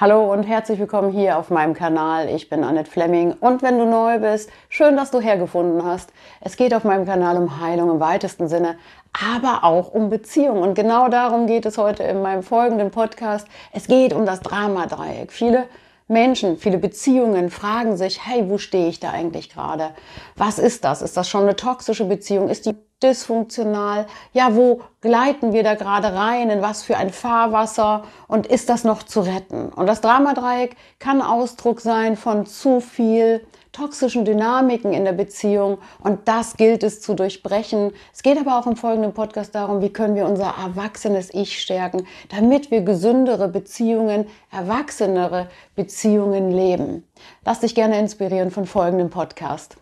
Hallo und herzlich willkommen hier auf meinem Kanal. Ich bin Annette Fleming und wenn du neu bist, schön, dass du hergefunden hast. Es geht auf meinem Kanal um Heilung im weitesten Sinne, aber auch um Beziehung und genau darum geht es heute in meinem folgenden Podcast. Es geht um das Drama-Dreieck. Viele Menschen, viele Beziehungen fragen sich, hey, wo stehe ich da eigentlich gerade? Was ist das? Ist das schon eine toxische Beziehung? Ist die dysfunktional? Ja, wo gleiten wir da gerade rein? In was für ein Fahrwasser? Und ist das noch zu retten? Und das Dramadreieck kann Ausdruck sein von zu viel toxischen Dynamiken in der Beziehung und das gilt es zu durchbrechen. Es geht aber auch im folgenden Podcast darum, wie können wir unser erwachsenes Ich stärken, damit wir gesündere Beziehungen, erwachsenere Beziehungen leben. Lass dich gerne inspirieren von folgendem Podcast.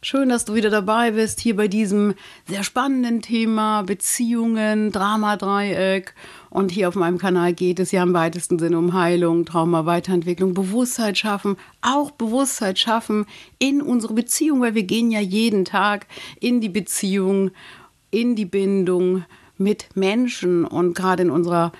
Schön, dass du wieder dabei bist, hier bei diesem sehr spannenden Thema Beziehungen, Dramadreieck. Und hier auf meinem Kanal geht es ja im weitesten Sinne um Heilung, Trauma, Weiterentwicklung, Bewusstheit schaffen, auch Bewusstheit schaffen in unsere Beziehung, weil wir gehen ja jeden Tag in die Beziehung, in die Bindung mit Menschen. Und gerade in unserer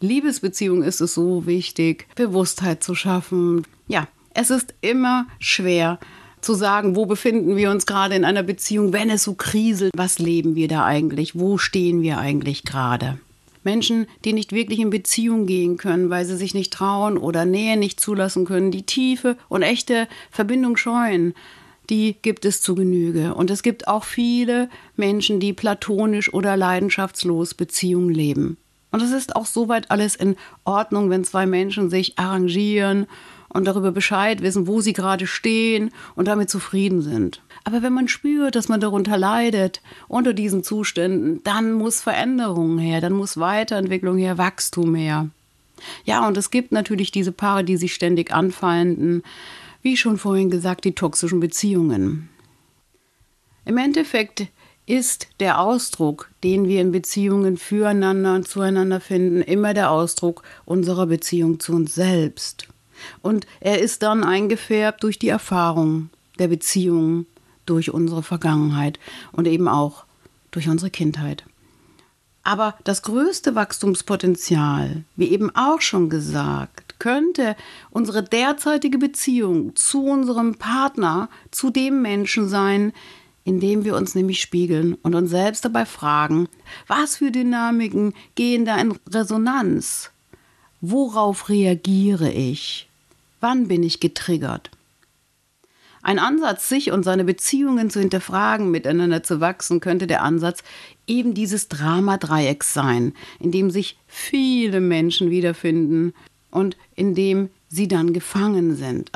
Liebesbeziehung ist es so wichtig, Bewusstheit zu schaffen. Ja, es ist immer schwer zu sagen, wo befinden wir uns gerade in einer Beziehung, wenn es so kriselt, was leben wir da eigentlich, wo stehen wir eigentlich gerade. Menschen, die nicht wirklich in Beziehung gehen können, weil sie sich nicht trauen oder Nähe nicht zulassen können, die tiefe und echte Verbindung scheuen, die gibt es zu Genüge. Und es gibt auch viele Menschen, die platonisch oder leidenschaftslos Beziehungen leben. Und es ist auch soweit alles in Ordnung, wenn zwei Menschen sich arrangieren und darüber Bescheid wissen, wo sie gerade stehen und damit zufrieden sind. Aber wenn man spürt, dass man darunter leidet, unter diesen Zuständen, dann muss Veränderung her, dann muss Weiterentwicklung her, Wachstum her. Ja, und es gibt natürlich diese Paare, die sich ständig anfeinden, wie schon vorhin gesagt, die toxischen Beziehungen. Im Endeffekt ist der Ausdruck, den wir in Beziehungen füreinander und zueinander finden, immer der Ausdruck unserer Beziehung zu uns selbst. Und er ist dann eingefärbt durch die Erfahrung der Beziehung, durch unsere Vergangenheit und eben auch durch unsere Kindheit. Aber das größte Wachstumspotenzial, wie eben auch schon gesagt, könnte unsere derzeitige Beziehung zu unserem Partner, zu dem Menschen sein, in dem wir uns nämlich spiegeln und uns selbst dabei fragen, was für Dynamiken gehen da in Resonanz? Worauf reagiere ich? Wann bin ich getriggert? Ein Ansatz, sich und seine Beziehungen zu hinterfragen, miteinander zu wachsen, könnte der Ansatz eben dieses Drama-Dreiecks sein, in dem sich viele Menschen wiederfinden und in dem sie dann gefangen sind.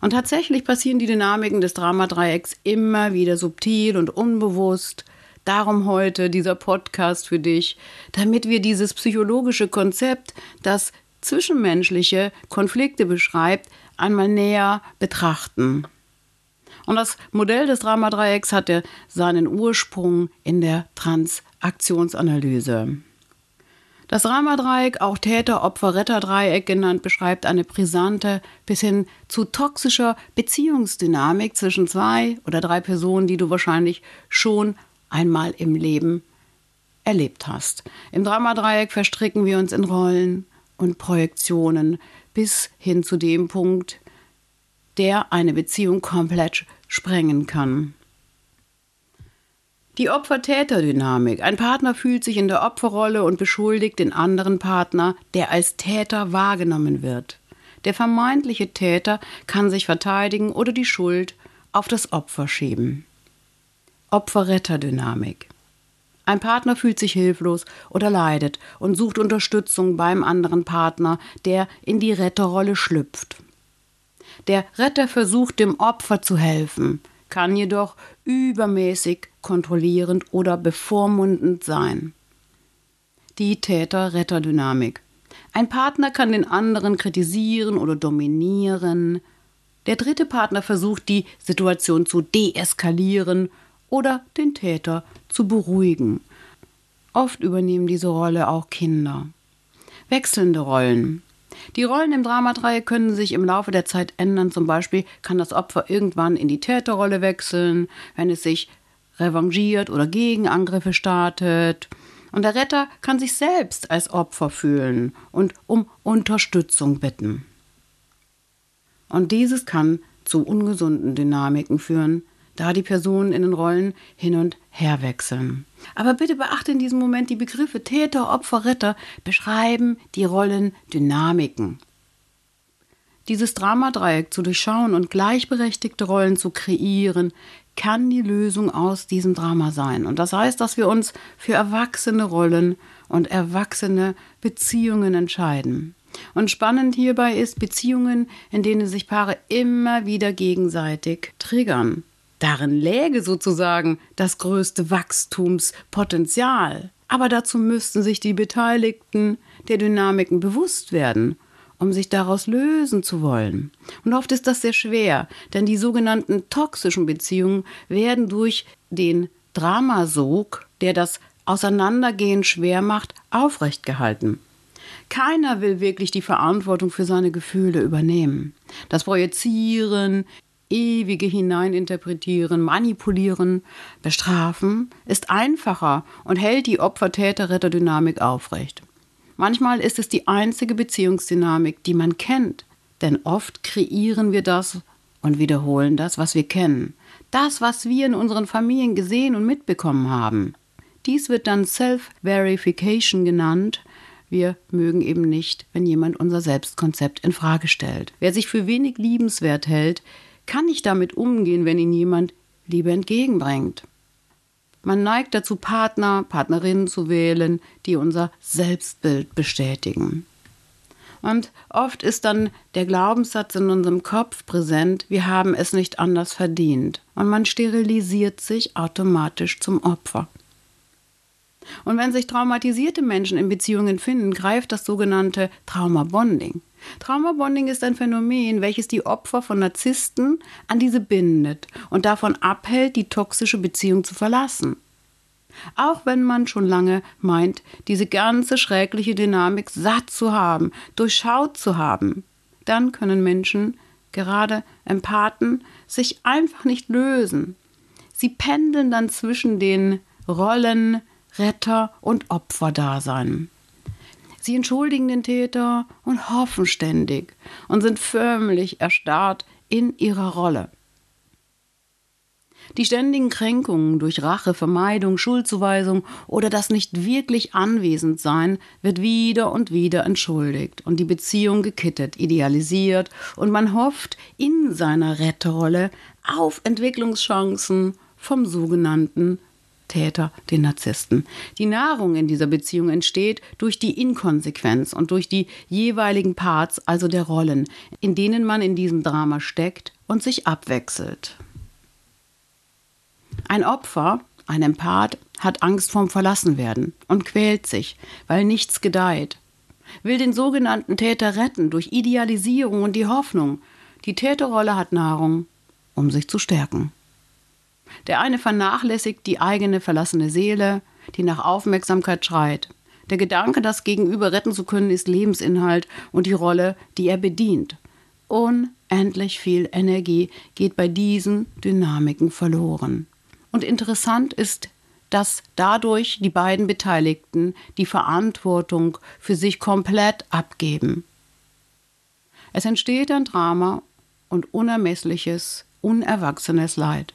Und tatsächlich passieren die Dynamiken des Drama-Dreiecks immer wieder subtil und unbewusst. Darum heute dieser Podcast für dich, damit wir dieses psychologische Konzept, das zwischenmenschliche Konflikte beschreibt, einmal näher betrachten. Und das Modell des Dramadreiecks hatte seinen Ursprung in der Transaktionsanalyse. Das Dramadreieck, auch Täter-Opfer-Retter-Dreieck genannt, beschreibt eine brisante bis hin zu toxischer Beziehungsdynamik zwischen zwei oder drei Personen, die du wahrscheinlich schon einmal im Leben erlebt hast. Im Dramadreieck verstricken wir uns in Rollen, und Projektionen bis hin zu dem Punkt, der eine Beziehung komplett sprengen kann. Die Opfer-Täter-Dynamik. Ein Partner fühlt sich in der Opferrolle und beschuldigt den anderen Partner, der als Täter wahrgenommen wird. Der vermeintliche Täter kann sich verteidigen oder die Schuld auf das Opfer schieben. Opfer-Retter-Dynamik. Ein Partner fühlt sich hilflos oder leidet und sucht Unterstützung beim anderen Partner, der in die Retterrolle schlüpft. Der Retter versucht dem Opfer zu helfen, kann jedoch übermäßig kontrollierend oder bevormundend sein. Die Täter-Retter-Dynamik. Ein Partner kann den anderen kritisieren oder dominieren. Der dritte Partner versucht, die Situation zu deeskalieren oder den Täter zu beruhigen. Oft übernehmen diese Rolle auch Kinder. Wechselnde Rollen. Die Rollen im Dramadreieck können sich im Laufe der Zeit ändern. Zum Beispiel kann das Opfer irgendwann in die Täterrolle wechseln, wenn es sich revanchiert oder Gegenangriffe startet. Und der Retter kann sich selbst als Opfer fühlen und um Unterstützung bitten. Und dieses kann zu ungesunden Dynamiken führen, da die Personen in den Rollen hin und her wechseln. Aber bitte beachte in diesem Moment die Begriffe Täter, Opfer, Retter beschreiben die Rollendynamiken. Dieses Dramadreieck zu durchschauen und gleichberechtigte Rollen zu kreieren, kann die Lösung aus diesem Drama sein. Und das heißt, dass wir uns für erwachsene Rollen und erwachsene Beziehungen entscheiden. Und spannend hierbei ist Beziehungen, in denen sich Paare immer wieder gegenseitig triggern. Darin läge sozusagen das größte Wachstumspotenzial. Aber dazu müssten sich die Beteiligten der Dynamiken bewusst werden, um sich daraus lösen zu wollen. Und oft ist das sehr schwer, denn die sogenannten toxischen Beziehungen werden durch den Dramasog, der das Auseinandergehen schwer macht, aufrecht gehalten. Keiner will wirklich die Verantwortung für seine Gefühle übernehmen. Das Projizieren, ewige Hineininterpretieren, manipulieren, bestrafen ist einfacher und hält die Opfer-Täter-Retter-Dynamik aufrecht. Manchmal ist es die einzige Beziehungsdynamik, die man kennt, denn oft kreieren wir das und wiederholen das, was wir kennen. Das, was wir in unseren Familien gesehen und mitbekommen haben. Dies wird dann Self-Verification genannt, wir mögen eben nicht, wenn jemand unser Selbstkonzept in Frage stellt. Wer sich für wenig liebenswert hält, kann nicht damit umgehen, wenn ihn jemand Liebe entgegenbringt. Man neigt dazu, Partner, Partnerinnen zu wählen, die unser Selbstbild bestätigen. Und oft ist dann der Glaubenssatz in unserem Kopf präsent, wir haben es nicht anders verdient. Und man sterilisiert sich automatisch zum Opfer. Und wenn sich traumatisierte Menschen in Beziehungen finden, greift das sogenannte Traumabonding. Traumabonding ist ein Phänomen, welches die Opfer von Narzissten an diese bindet und davon abhält, die toxische Beziehung zu verlassen. Auch wenn man schon lange meint, diese ganze schreckliche Dynamik satt zu haben, durchschaut zu haben, dann können Menschen, gerade Empathen, sich einfach nicht lösen. Sie pendeln dann zwischen den Rollen Retter und Opferdasein. Sie entschuldigen den Täter und hoffen ständig und sind förmlich erstarrt in ihrer Rolle. Die ständigen Kränkungen durch Rache, Vermeidung, Schuldzuweisung oder das nicht wirklich Anwesendsein wird wieder und wieder entschuldigt und die Beziehung gekittet, idealisiert und man hofft in seiner Retterrolle auf Entwicklungschancen vom sogenannten Täter, den Narzissten. Die Nahrung in dieser Beziehung entsteht durch die Inkonsequenz und durch die jeweiligen Parts, also der Rollen, in denen man in diesem Drama steckt und sich abwechselt. Ein Opfer, ein Empath, hat Angst vorm Verlassenwerden und quält sich, weil nichts gedeiht. Will den sogenannten Täter retten durch Idealisierung und die Hoffnung. Die Täterrolle hat Nahrung, um sich zu stärken. Der eine vernachlässigt die eigene verlassene Seele, die nach Aufmerksamkeit schreit. Der Gedanke, das Gegenüber retten zu können, ist Lebensinhalt und die Rolle, die er bedient. Unendlich viel Energie geht bei diesen Dynamiken verloren. Und interessant ist, dass dadurch die beiden Beteiligten die Verantwortung für sich komplett abgeben. Es entsteht ein Drama und unermessliches, unerwachsenes Leid.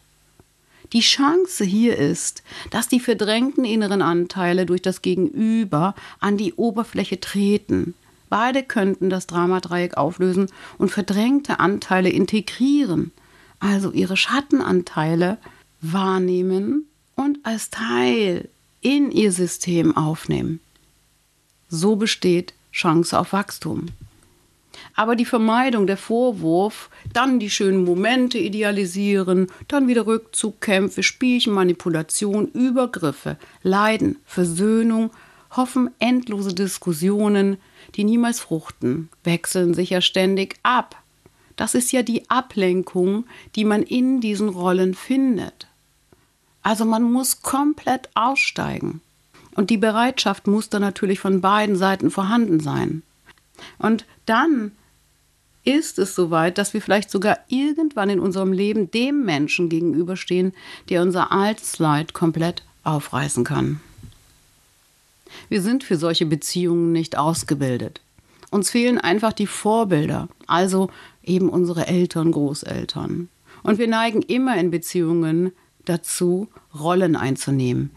Die Chance hier ist, dass die verdrängten inneren Anteile durch das Gegenüber an die Oberfläche treten. Beide könnten das Dramadreieck auflösen und verdrängte Anteile integrieren, also ihre Schattenanteile wahrnehmen und als Teil in ihr System aufnehmen. So besteht Chance auf Wachstum. Aber die Vermeidung, der Vorwurf, dann die schönen Momente idealisieren, dann wieder Rückzug, Kämpfe, Spielchen, Manipulation, Übergriffe, Leiden, Versöhnung, hoffen endlose Diskussionen, die niemals fruchten, wechseln sich ja ständig ab. Das ist ja die Ablenkung, die man in diesen Rollen findet. Also man muss komplett aussteigen. Und die Bereitschaft muss dann natürlich von beiden Seiten vorhanden sein. Und dann ist es soweit, dass wir vielleicht sogar irgendwann in unserem Leben dem Menschen gegenüberstehen, der unser altes Leid komplett aufreißen kann. Wir sind für solche Beziehungen nicht ausgebildet. Uns fehlen einfach die Vorbilder, also eben unsere Eltern, Großeltern. Und wir neigen immer in Beziehungen dazu, Rollen einzunehmen,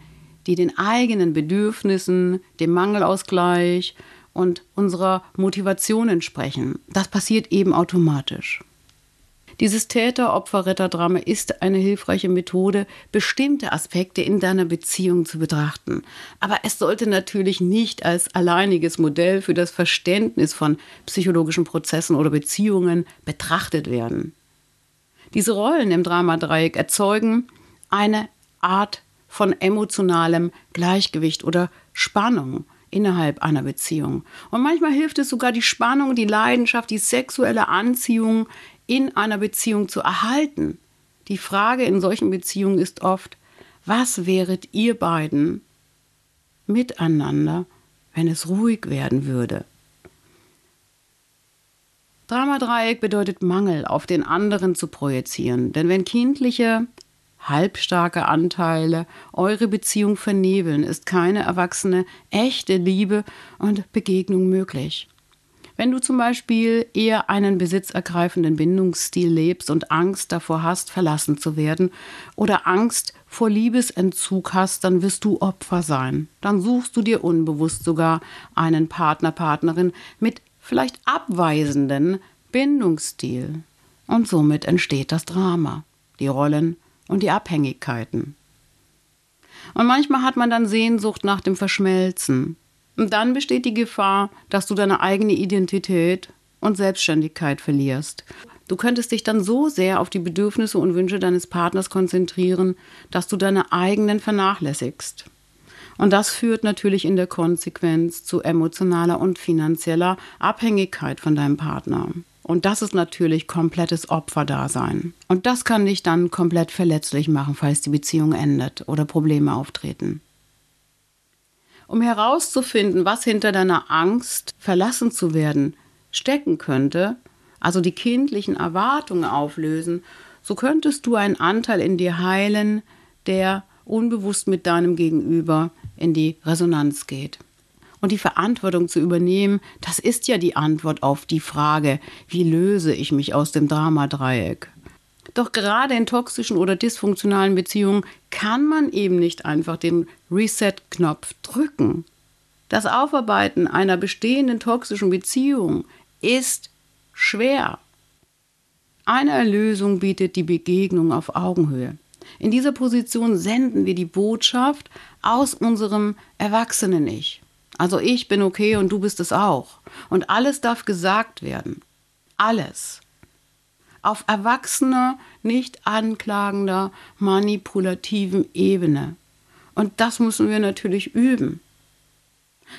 die den eigenen Bedürfnissen, dem Mangelausgleich und unserer Motivation entsprechen. Das passiert eben automatisch. Dieses Täter-Opfer-Retter-Drama ist eine hilfreiche Methode, bestimmte Aspekte in deiner Beziehung zu betrachten. Aber es sollte natürlich nicht als alleiniges Modell für das Verständnis von psychologischen Prozessen oder Beziehungen betrachtet werden. Diese Rollen im Dramadreieck erzeugen eine Art von emotionalem Gleichgewicht oder Spannung innerhalb einer Beziehung. Und manchmal hilft es sogar, die Spannung, die Leidenschaft, die sexuelle Anziehung in einer Beziehung zu erhalten. Die Frage in solchen Beziehungen ist oft, was wäret ihr beiden miteinander, wenn es ruhig werden würde? Dramadreieck bedeutet Mangel auf den anderen zu projizieren, denn wenn kindliche, halbstarke Anteile eure Beziehung vernebeln, ist keine erwachsene, echte Liebe und Begegnung möglich. Wenn du zum Beispiel eher einen besitzergreifenden Bindungsstil lebst und Angst davor hast, verlassen zu werden oder Angst vor Liebesentzug hast, dann wirst du Opfer sein. Dann suchst du dir unbewusst sogar einen Partner, Partnerin mit vielleicht abweisenden Bindungsstil. Und somit entsteht das Drama, die Rollen und die Abhängigkeiten. Und manchmal hat man dann Sehnsucht nach dem Verschmelzen, und dann besteht die Gefahr, dass du deine eigene Identität und Selbstständigkeit verlierst. Du könntest dich dann so sehr auf die Bedürfnisse und Wünsche deines Partners konzentrieren, dass du deine eigenen vernachlässigst. Und das führt natürlich in der Konsequenz zu emotionaler und finanzieller Abhängigkeit von deinem Partner. Und das ist natürlich komplettes Opferdasein. Und das kann dich dann komplett verletzlich machen, falls die Beziehung endet oder Probleme auftreten. Um herauszufinden, was hinter deiner Angst, verlassen zu werden, stecken könnte, also die kindlichen Erwartungen auflösen, so könntest du einen Anteil in dir heilen, der unbewusst mit deinem Gegenüber in die Resonanz geht. Und die Verantwortung zu übernehmen, das ist ja die Antwort auf die Frage, wie löse ich mich aus dem Dramadreieck? Doch gerade in toxischen oder dysfunktionalen Beziehungen kann man eben nicht einfach den Reset-Knopf drücken. Das Aufarbeiten einer bestehenden toxischen Beziehung ist schwer. Eine Erlösung bietet die Begegnung auf Augenhöhe. In dieser Position senden wir die Botschaft aus unserem Erwachsenen-Ich. Also ich bin okay und du bist es auch. Und alles darf gesagt werden. Alles auf erwachsener, nicht anklagender, manipulativen Ebene. Und das müssen wir natürlich üben.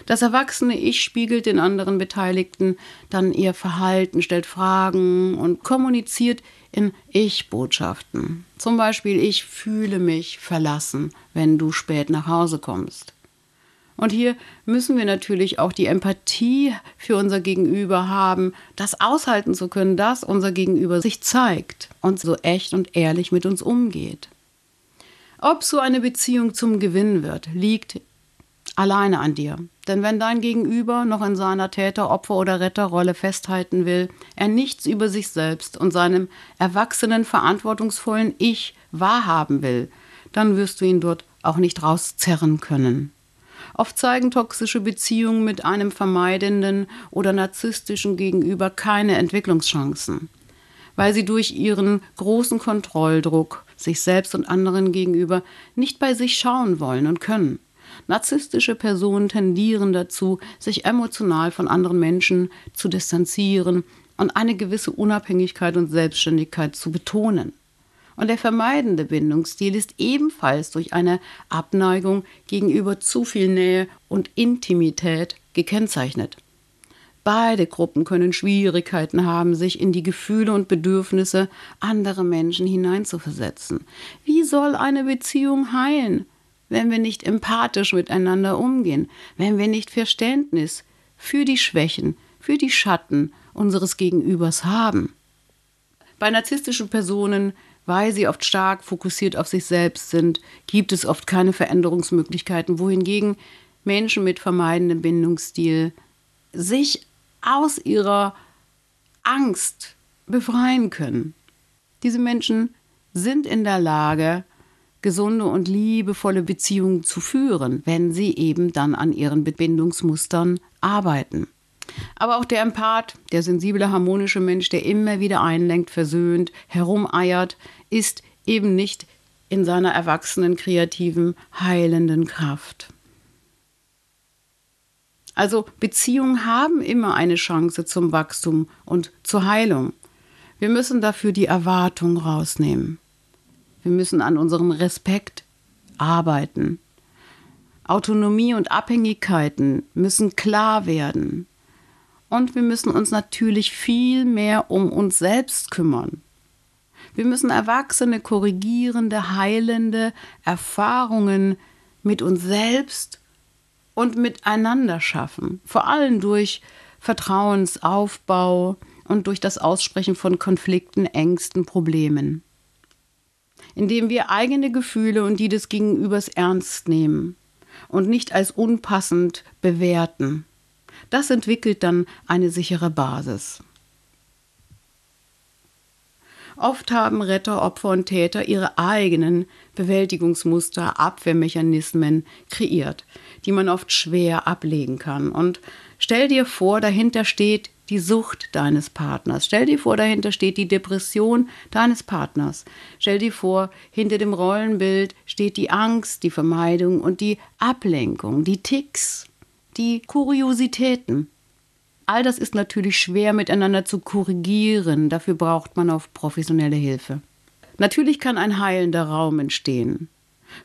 Das erwachsene Ich spiegelt den anderen Beteiligten dann ihr Verhalten, stellt Fragen und kommuniziert in Ich-Botschaften. Zum Beispiel, ich fühle mich verlassen, wenn du spät nach Hause kommst. Und hier müssen wir natürlich auch die Empathie für unser Gegenüber haben, das aushalten zu können, dass unser Gegenüber sich zeigt und so echt und ehrlich mit uns umgeht. Ob so eine Beziehung zum Gewinn wird, liegt alleine an dir. Denn wenn dein Gegenüber noch in seiner Täter-, Opfer- oder Retterrolle festhalten will, er nichts über sich selbst und seinem erwachsenen, verantwortungsvollen Ich wahrhaben will, dann wirst du ihn dort auch nicht rauszerren können. Oft zeigen toxische Beziehungen mit einem vermeidenden oder narzisstischen Gegenüber keine Entwicklungschancen, weil sie durch ihren großen Kontrolldruck sich selbst und anderen gegenüber nicht bei sich schauen wollen und können. Narzisstische Personen tendieren dazu, sich emotional von anderen Menschen zu distanzieren und eine gewisse Unabhängigkeit und Selbstständigkeit zu betonen. Und der vermeidende Bindungsstil ist ebenfalls durch eine Abneigung gegenüber zu viel Nähe und Intimität gekennzeichnet. Beide Gruppen können Schwierigkeiten haben, sich in die Gefühle und Bedürfnisse anderer Menschen hineinzuversetzen. Wie soll eine Beziehung heilen, wenn wir nicht empathisch miteinander umgehen, wenn wir nicht Verständnis für die Schwächen, für die Schatten unseres Gegenübers haben? Bei narzisstischen Personen weil sie oft stark fokussiert auf sich selbst sind, gibt es oft keine Veränderungsmöglichkeiten, wohingegen Menschen mit vermeidendem Bindungsstil sich aus ihrer Angst befreien können. Diese Menschen sind in der Lage, gesunde und liebevolle Beziehungen zu führen, wenn sie eben dann an ihren Bindungsmustern arbeiten. Aber auch der Empath, der sensible, harmonische Mensch, der immer wieder einlenkt, versöhnt, herumeiert, ist eben nicht in seiner erwachsenen, kreativen, heilenden Kraft. Also Beziehungen haben immer eine Chance zum Wachstum und zur Heilung. Wir müssen dafür die Erwartung rausnehmen. Wir müssen an unserem Respekt arbeiten. Autonomie und Abhängigkeiten müssen klar werden. Und wir müssen uns natürlich viel mehr um uns selbst kümmern. Wir müssen erwachsene, korrigierende, heilende Erfahrungen mit uns selbst und miteinander schaffen. Vor allem durch Vertrauensaufbau und durch das Aussprechen von Konflikten, Ängsten, Problemen. Indem wir eigene Gefühle und die des Gegenübers ernst nehmen und nicht als unpassend bewerten. Das entwickelt dann eine sichere Basis. Oft haben Retter, Opfer und Täter ihre eigenen Bewältigungsmuster, Abwehrmechanismen kreiert, die man oft schwer ablegen kann. Und stell dir vor, dahinter steht die Sucht deines Partners. Stell dir vor, dahinter steht die Depression deines Partners. Stell dir vor, hinter dem Rollenbild steht die Angst, die Vermeidung und die Ablenkung, die Ticks, die Kuriositäten. All das ist natürlich schwer miteinander zu korrigieren. Dafür braucht man auf professionelle Hilfe. Natürlich kann ein heilender Raum entstehen.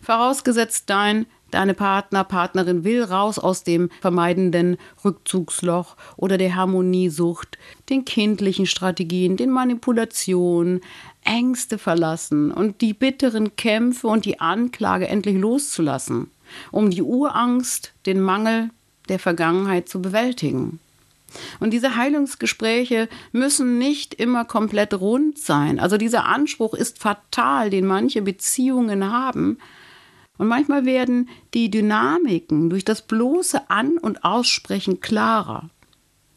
Vorausgesetzt dein, deine Partner, Partnerin will raus aus dem vermeidenden Rückzugsloch oder der Harmoniesucht, den kindlichen Strategien, den Manipulationen, Ängste verlassen und die bitteren Kämpfe und die Anklage endlich loszulassen, um die Urangst, den Mangel der Vergangenheit zu bewältigen. Und diese Heilungsgespräche müssen nicht immer komplett rund sein. Also dieser Anspruch ist fatal, den manche Beziehungen haben. Und manchmal werden die Dynamiken durch das bloße An- und Aussprechen klarer.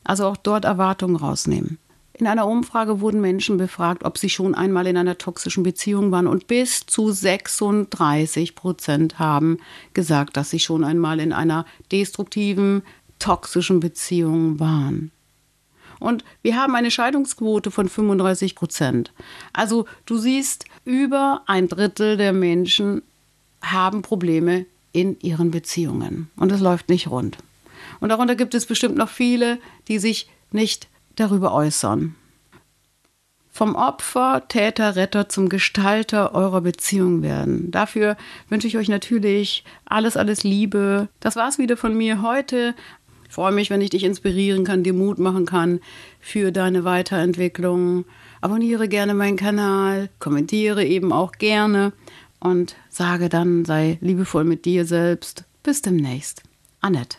Also auch dort Erwartungen rausnehmen. In einer Umfrage wurden Menschen befragt, ob sie schon einmal in einer toxischen Beziehung waren und bis zu 36 Prozent haben gesagt, dass sie schon einmal in einer destruktiven toxischen Beziehungen waren. Und wir haben eine Scheidungsquote von 35 Prozent. Also du siehst, über ein Drittel der Menschen haben Probleme in ihren Beziehungen. Und es läuft nicht rund. Und darunter gibt es bestimmt noch viele, die sich nicht darüber äußern. Vom Opfer, Täter, Retter zum Gestalter eurer Beziehung werden. Dafür wünsche ich euch natürlich alles, alles Liebe. Das war's wieder von mir heute. Ich freue mich, wenn ich dich inspirieren kann, dir Mut machen kann für deine Weiterentwicklung. Abonniere gerne meinen Kanal, kommentiere eben auch gerne und sage dann, sei liebevoll mit dir selbst. Bis demnächst. Annette.